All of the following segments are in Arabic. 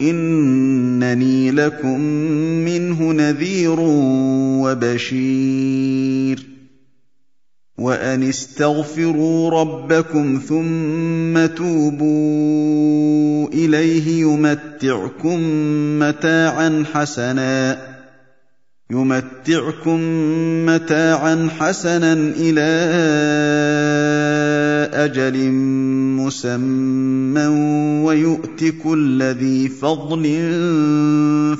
إِنَّنِي لَكُم مِّنْهُ نَذِيرٌ وَبَشِيرٌ وَأَنِ اسْتَغْفِرُوا رَبَّكُمْ ثُمَّ تُوبُوا إِلَيْهِ يُمَتِّعْكُم مَّتَاعًا حَسَنًا يُمَتِّعْكُم مَّتَاعًا حَسَنًا إِلَىٰ أَجَلٍ مُّسَمًّى وَيُؤْتِ كُلَّ ذِي فَضْلٍ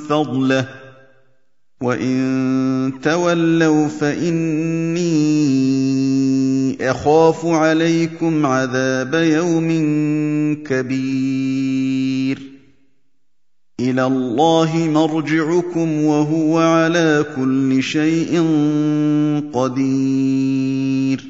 فَضْلَهُ ۖ. وَإِن تَوَلَّوْا فَإِنِّي أَخَافُ عَلَيْكُمْ عَذَابَ يَوْمٍ كَبِيرٍ. إِلَى اللَّهِ مَرْجِعُكُمْ وَهُوَ عَلَىٰ كُلِّ شَيْءٍ قَدِيرٌ.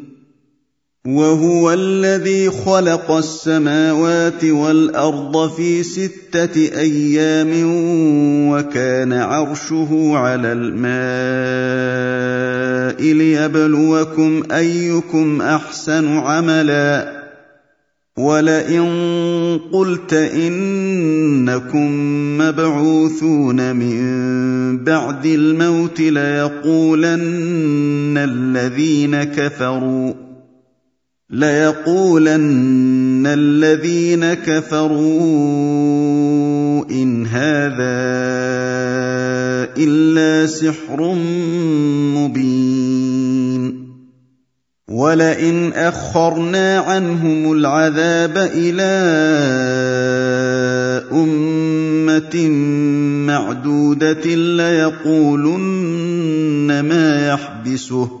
وَهُوَ الَّذِي خَلَقَ السَّمَاوَاتِ وَالْأَرْضَ فِي سِتَّةِ أَيَّامٍ وَكَانَ عَرْشُهُ عَلَى الْمَاءِ لِيَبْلُوَكُمْ أَيُّكُمْ أَحْسَنُ عَمَلًا ۗ. وَلَئِن قُلْتَ إِنَّكُم مَّبْعُوثُونَ مِن بَعْدِ الْمَوْتِ لَيَقُولَنَّ الَّذِينَ كَفَرُوا إِنْ هَٰذَا إِلَّا سِحْرٌ مُّبِينٌ. وَلَئِنْ أَخَّرْنَا عَنْهُمُ الْعَذَابَ إِلَىٰ أُمَّةٍ مَّعْدُودَةٍ لَّيَقُولُنَّ مَا يَحْبِسُهُ ۗ.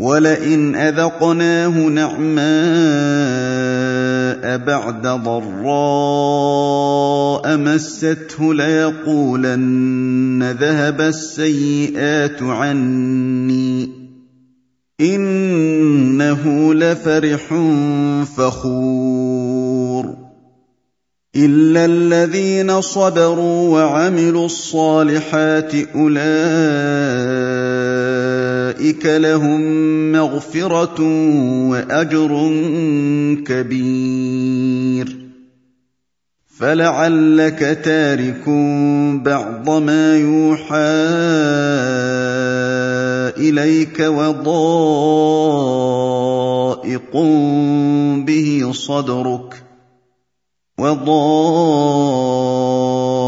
وَلَئِنْ أَذَقْنَاهُ نَعْمَاءَ بَعْدَ ضَرَّاءَ مَسَّتْهُ لَيَقُولَنَّ ذَهَبَ السَّيِّئَاتُ عَنِّي ۚ إِنَّهُ لَفَرِحٌ فَخُورٌ إِلَّا الَّذِينَ صَبَرُوا وَعَمِلُوا الصَّالِحَاتِ أُولَٰئِكَ لَهُم مَّغْفِرَةٌ وَأَجْرٌ كَبِيرٌ فَلَعَلَّكَ تَارِكٌ بَعْضَ مَا يُوحَىٰ إِلَيْكَ وَضَائِقٌ بِهِ صَدْرُكَ وَضَائِقٌ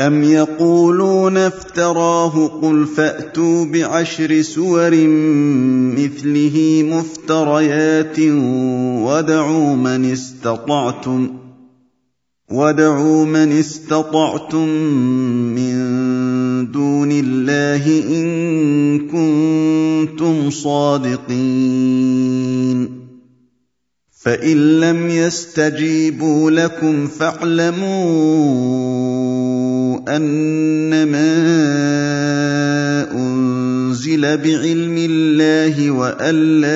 أم يقولون افتراه قل فأتوا بعشر سور مثله مفتريات ودعوا من استطعتم ودعوا من استطعتم من دون الله إن كنتم صادقين فإن لم يستجيبوا لكم فاعلموا أنما أنزل بعلم الله وأن لا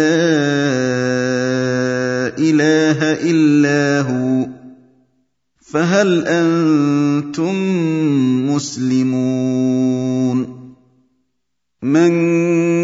إله إلا هو. فهل أنتم مسلمون؟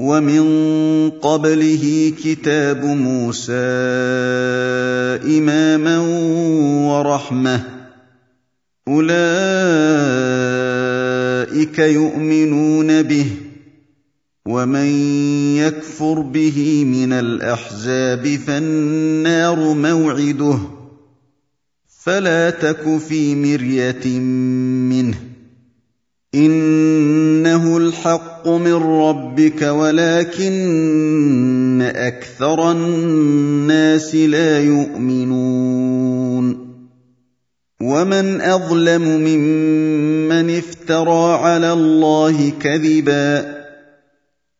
ومن قبله كتاب موسى إماما ورحمة. أولئك يؤمنون به ومن يكفر به من الأحزاب فالنار موعده. فلا تك في مرية منه. إنه الحق من ربك ولكن أكثر الناس لا يؤمنون. ومن أظلم ممن افترى على الله كذبا.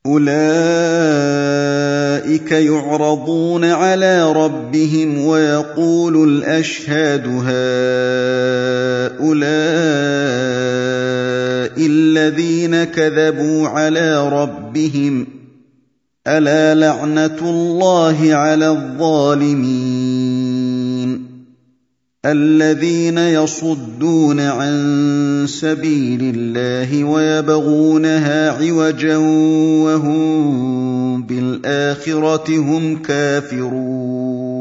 أولئك يعرضون على ربهم ويقول الأشهاد هؤلاء الذين كذبوا على ربهم ألا لعنة الله على الظالمين؟ الذين يصدون عن سبيل الله ويبغونها عوجا وهم بالآخرة هم كافرون.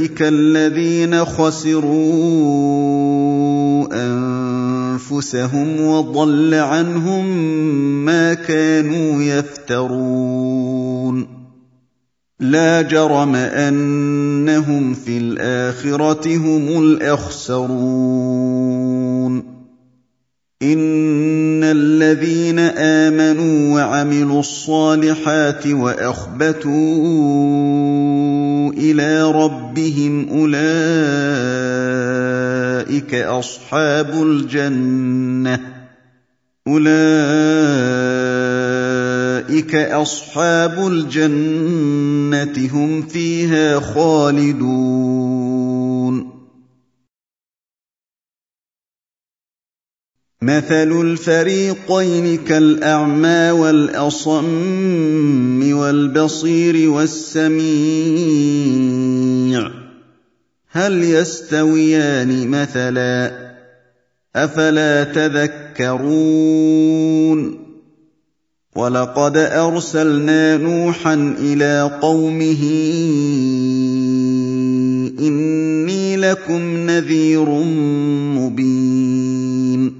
أولئك الذين خسروا أنفسهم وضل عنهم ما كانوا يفترون. لا جرم أنهم في الآخرة هم الأخسرون. إن الذين آمنوا وعملوا الصالحات وأخبتوا إلى ربهم أولئك أصحاب الجنة. أولئك أصحاب الجنة هم فيها خالدون. مثل الفريقين كالأعمى والأصم والبصير والسميع. هل يستويان مثلا؟ أفلا تذكرون؟ ولقد أرسلنا نوحا إلى قومه إني لكم نذير مبين.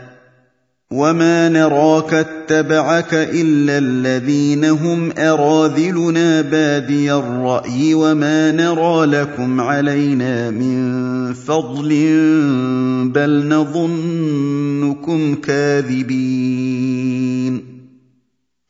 وما نراك اتبعك الا الذين هم اراذلنا بادي الراي وما نرى لكم علينا من فضل بل نظنكم كاذبين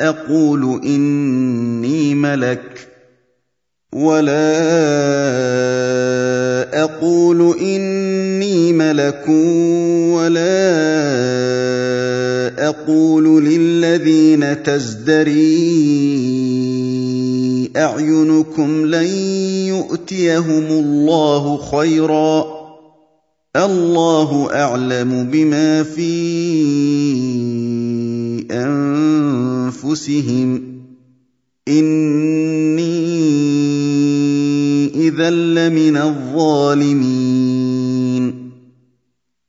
أقول إني ملك ولا أقول إني ملك ولا أقول للذين تزدري أعينكم لن يؤتيهم الله خيرا. الله أعلم بما فيه أنفسهم. إني إذا لمن الظالمين.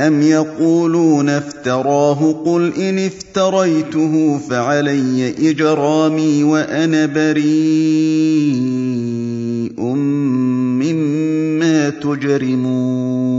ام يقولون افتراه قل ان افتريته فعلي اجرامي وأنا بريء مما تجرمون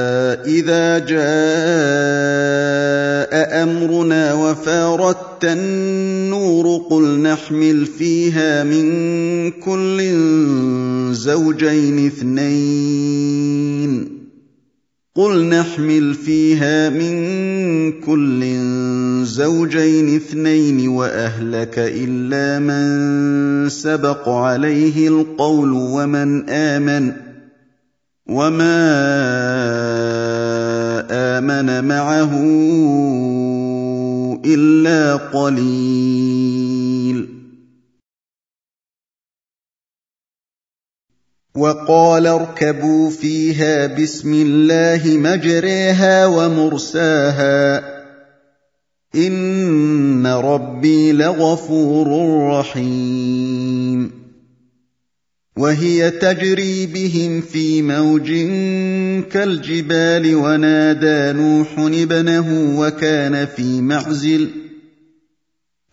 اذا جاء امرنا وفارت النور قل نحمل فيها من كل زوجين اثنين قل نحمل فيها من كل زوجين اثنين واهلك الا من سبق عليه القول ومن امن وما امن معه الا قليل وقال اركبوا فيها بسم الله مجريها ومرساها ان ربي لغفور رحيم وهي تجري بهم في موج كالجبال ونادى نوح ابنه وكان في معزل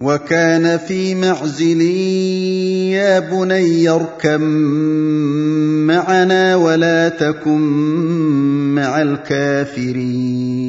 وكان في معزل يا بني اركب معنا ولا تكن مع الكافرين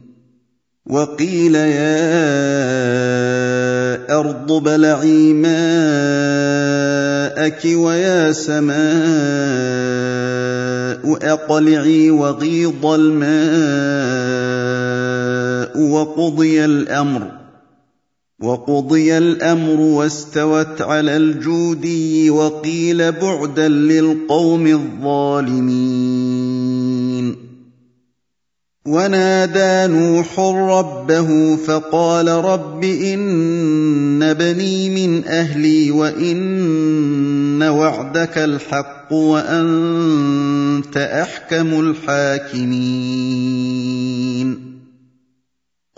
وقيل يا أرض ابلعي ماءك ويا سماء أقلعي وغيض الماء وقضي الأمر وقضي الأمر واستوت على الجودي وقيل بعدا للقوم الظالمين. ونادى نوح ربه فقال رب إن بني من أهلي وإن وعدك الحق وأنت أحكم الحاكمين.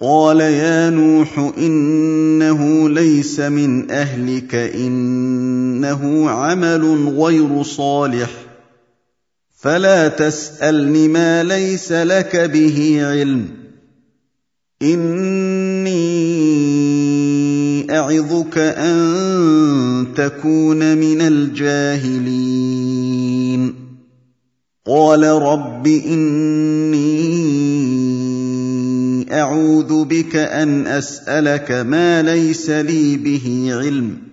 قال يا نوح إنه ليس من أهلك إنه عمل غير صالح. فلا تسالن ما ليس لك به علم. إني أعظك أن تكون من الجاهلين. قال رب إني أعوذ بك أن أسألك ما ليس لي به علم.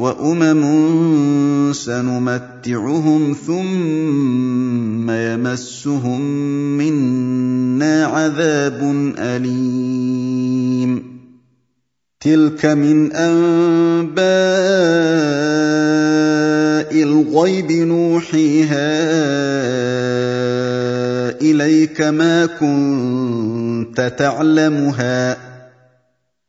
وأمم سنمتعهم ثم يمسهم منا عذاب أليم. تلك من أنباء الغيب نوحيها إليك ما كنت تعلمها.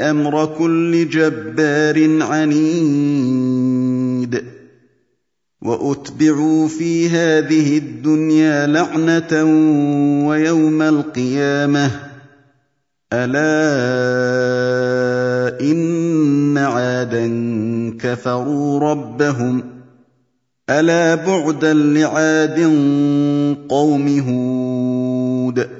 أمر كل جبار عنيد. وأتبعوا في هذه الدنيا لعنة ويوم القيامة. ألا إن عادا كفروا ربهم. ألا بعدا لعاد قوم هود.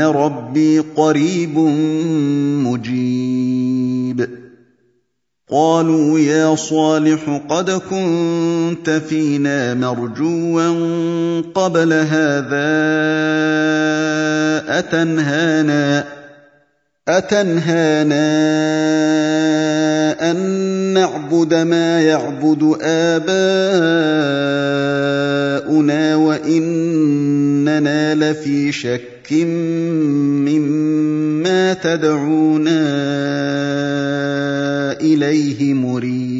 ان ربي قريب مجيب. قالوا يا صالح قد كنت فينا مرجوا قبل هذا أتنهانا أتنهانا أن نعبد ما يعبد آباؤنا وإننا لفي شك مما تدعونا إليه مريب.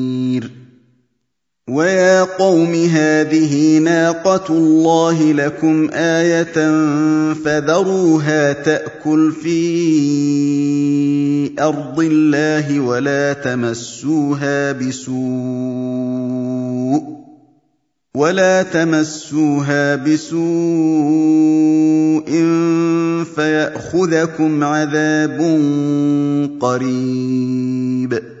ويا قوم هذه ناقه الله لكم إيه فذروها تاكل في ارض الله ولا تمسوها بسوء ولا تمسوها بسوء فياخذكم عذاب قريب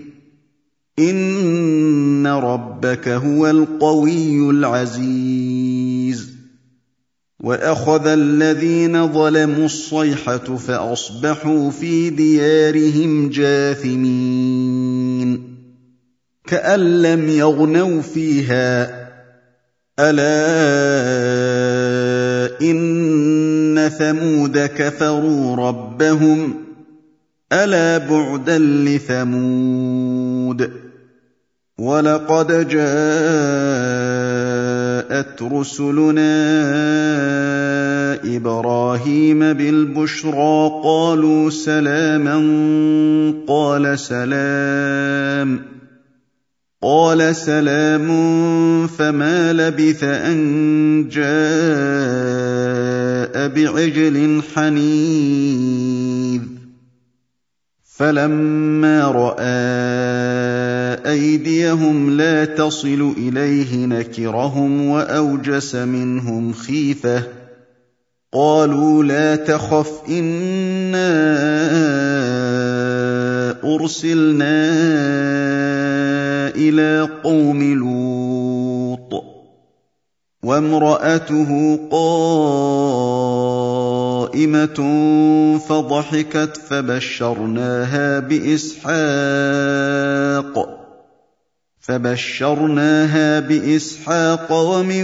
ان ربك هو القوي العزيز واخذ الذين ظلموا الصيحه فاصبحوا في ديارهم جاثمين كان لم يغنوا فيها الا ان ثمود كفروا ربهم الا بعدا لثمود وَلَقَدْ جَاءَتْ رُسُلُنَا إِبْرَاهِيمَ بِالْبُشْرَىٰ قَالُوا سَلَامًا قَالَ سَلَامٌ قال سلام فما لبث ان جاء بعجل حنيذ فلما رأى أَيْدِيَهُمْ لَا تَصِلُ إِلَيْهِ نَكِرَهُمْ وَأَوْجَسَ مِنْهُمْ خِيفَةً ۚ. قَالُوا لَا تَخَفْ إِنَّا أُرْسِلْنَا إِلَىٰ قَوْمِ لُوطٍ. وَامْرَأَتُهُ قَائِمَةٌ فَضَحِكَتْ فَبَشَّرْنَاهَا بِإِسْحَاقَ فبشرناها بإسحاق ومن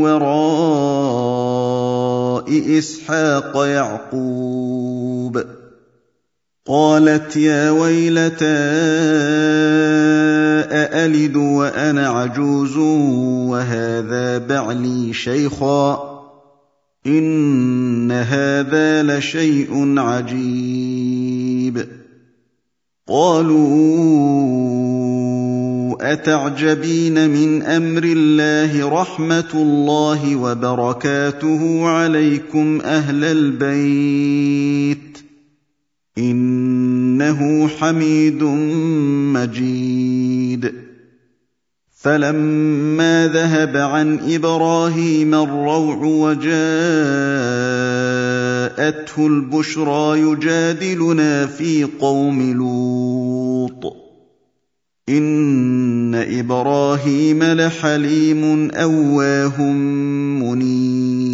وراء إسحاق يعقوب. قالت يا ويلتى أألد وأنا عجوز وهذا بعلي شيخا إن هذا لشيء عجيب. قالوا أتعجبين من أمر الله رحمة الله وبركاته عليكم أهل البيت؟ إنه حميد مجيد. فلما ذهب عن إبراهيم الروع وجاءته البشرى يجادلنا في قوم لوط. إِنَّ إِبْرَاهِيمَ لَحَلِيمٌ أَوَّاهٌ مُّنِيبٌ.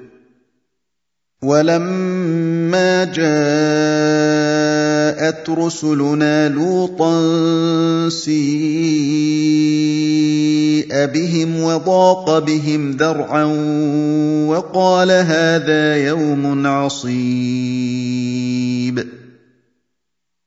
وَلَمَّا جَاءَتْ رُسُلُنَا لُوطًا سِيءَ بِهِمْ وَضَاقَ بِهِمْ ذَرْعًا وَقَالَ هَٰذَا يَوْمٌ عَصِيبٌ.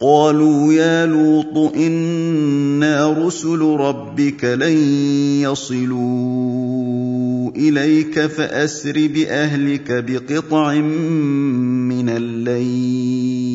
قالوا يا لوط إنا رسل ربك لن يصلوا إليك فأسر بأهلك بقطع من الليل.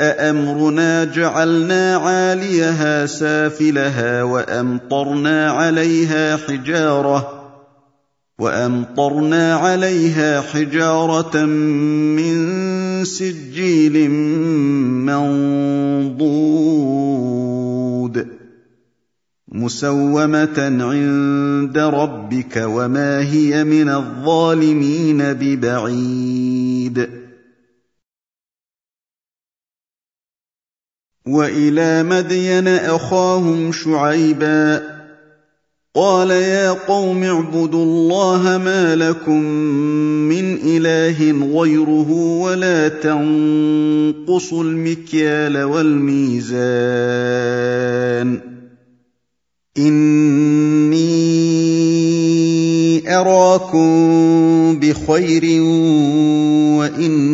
امرنا جعلنا عاليها سافلها وامطرنا عليها حجاره وامطرنا عليها حجاره من سجيل منضود مسومه عند ربك وما هي من الظالمين ببعيد وإلى مدين أخاهم شعيبا قال يا قوم اعبدوا الله ما لكم من إله غيره ولا تنقصوا المكيال والميزان إني أراكم بخير واني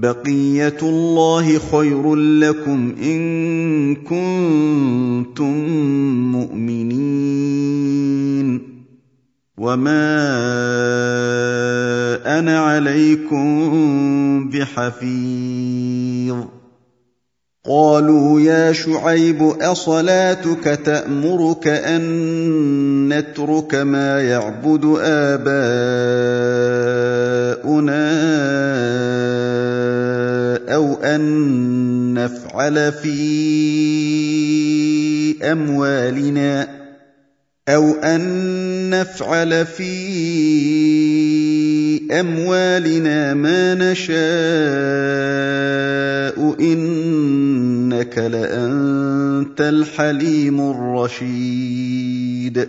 بقية الله خير لكم إن كنتم مؤمنين. وما أنا عليكم بحفيظ. قالوا يا شعيب أصلاتك تأمرك أن نترك ما يعبد آباؤنا أو ان نفعل في اموالنا أَوْ أَن نَّفْعَلَ فِي أَمْوَالِنَا مَا نَشَاءُ ۖ إِنَّكَ لَأَنتَ الْحَلِيمُ الرَّشِيدُ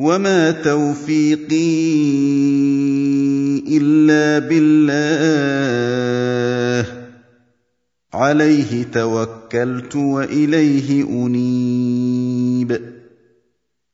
وما توفيقي الا بالله عليه توكلت واليه انيب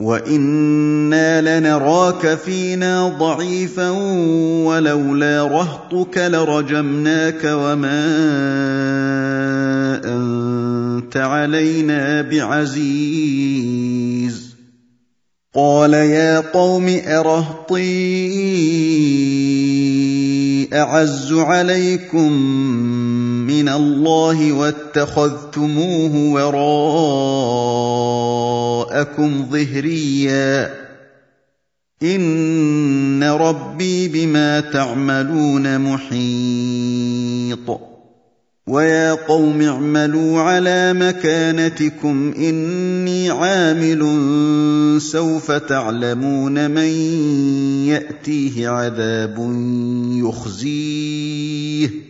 وأنا لنراك فينا ضعيفا ولولا رهطك لرجمناك وما انت علينا بعزيز قال يا قوم ارهطي اعز عليكم من الله واتخذتموه وراءكم ظهريا. إن ربي بما تعملون محيط. ويا قوم اعملوا على مكانتكم إني عامل سوف تعلمون من يأتيه عذاب يخزيه.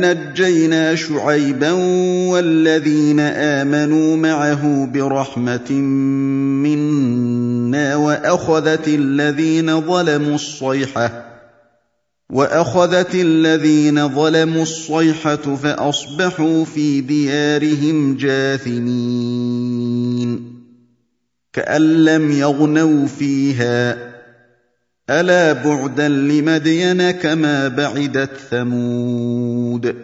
نجينا شعيبا والذين آمنوا معه برحمة منا وأخذت الذين ظلموا الصيحة وأخذت الذين ظلموا الصيحة فأصبحوا في ديارهم جاثمين كأن لم يغنوا فيها ألا بعدا لمدين كما بعدت ثمود؟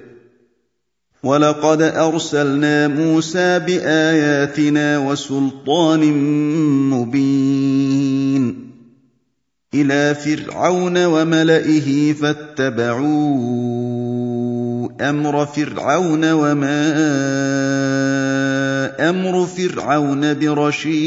ولقد أرسلنا موسى بآياتنا وسلطان مبين. إلى فرعون وملئه فاتبعوا أمر فرعون وما أمر فرعون برشيد.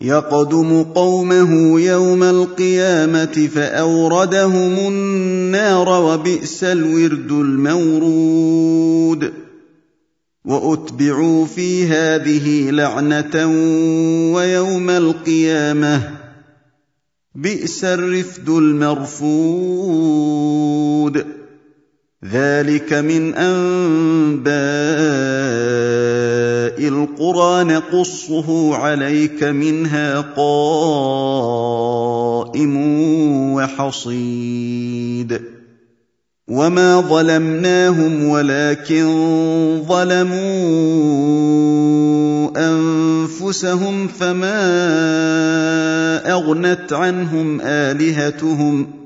يقدم قومه يوم القيامة فأوردهم النار وبئس الورد المورود. وأتبعوا في هذه لعنة ويوم القيامة بئس الرفد المرفود. ذلك من أنباء القرى نقصه عليك منها قائم وحصيد. وما ظلمناهم ولكن ظلموا أنفسهم فما أغنت عنهم آلهتهم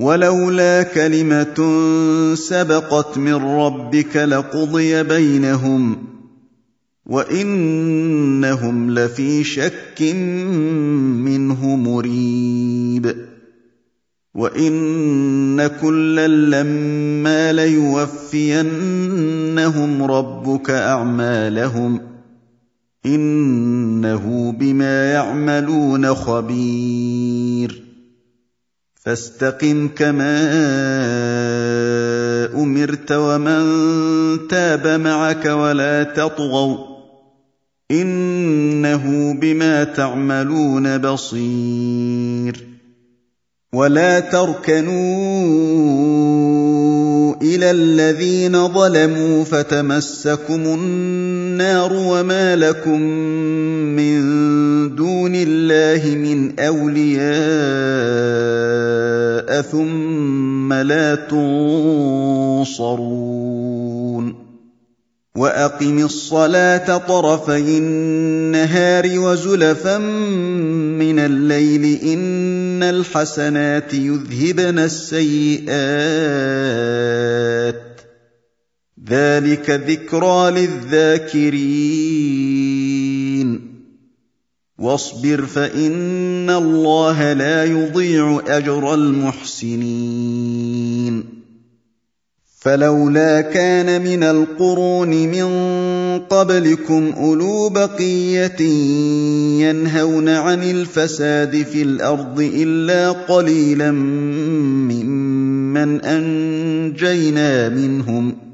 ولولا كلمة سبقت من ربك لقضي بينهم وإنهم لفي شك منه مريب وإن كلا لما ليوفينهم ربك أعمالهم إنه بما يعملون خبير فاستقم كما أمرت ومن تاب معك ولا تطغوا إنه بما تعملون بصير ولا تركنوا إلى الذين ظلموا فتمسكم النار وما لكم من دون الله من أولياء ثم لا تنصرون وأقم الصلاة طرفي النهار وزلفا من الليل إن الحسنات يذهبن السيئات ذلك ذكرى للذاكرين. واصبر فإن الله لا يضيع أجر المحسنين. فلولا كان من القرون من قبلكم أولو بقية ينهون عن الفساد في الأرض إلا قليلا ممن أنجينا منهم.